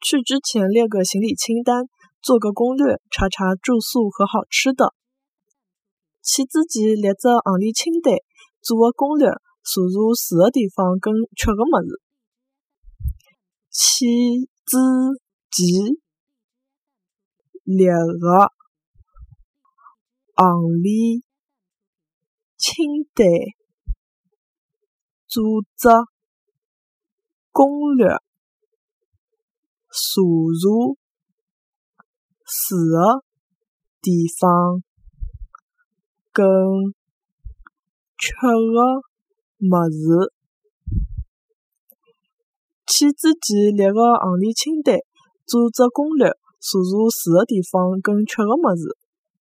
去之前列个行李清单，做个攻略，查查住宿和好吃的。去之前列只行李清单，做个攻略，查查住的地方跟吃个么子。去之前列个行李清单，做只攻略。查查住的地方跟吃的么子。去之前列个行李清单，做只攻略，查查住的地方跟吃的么子。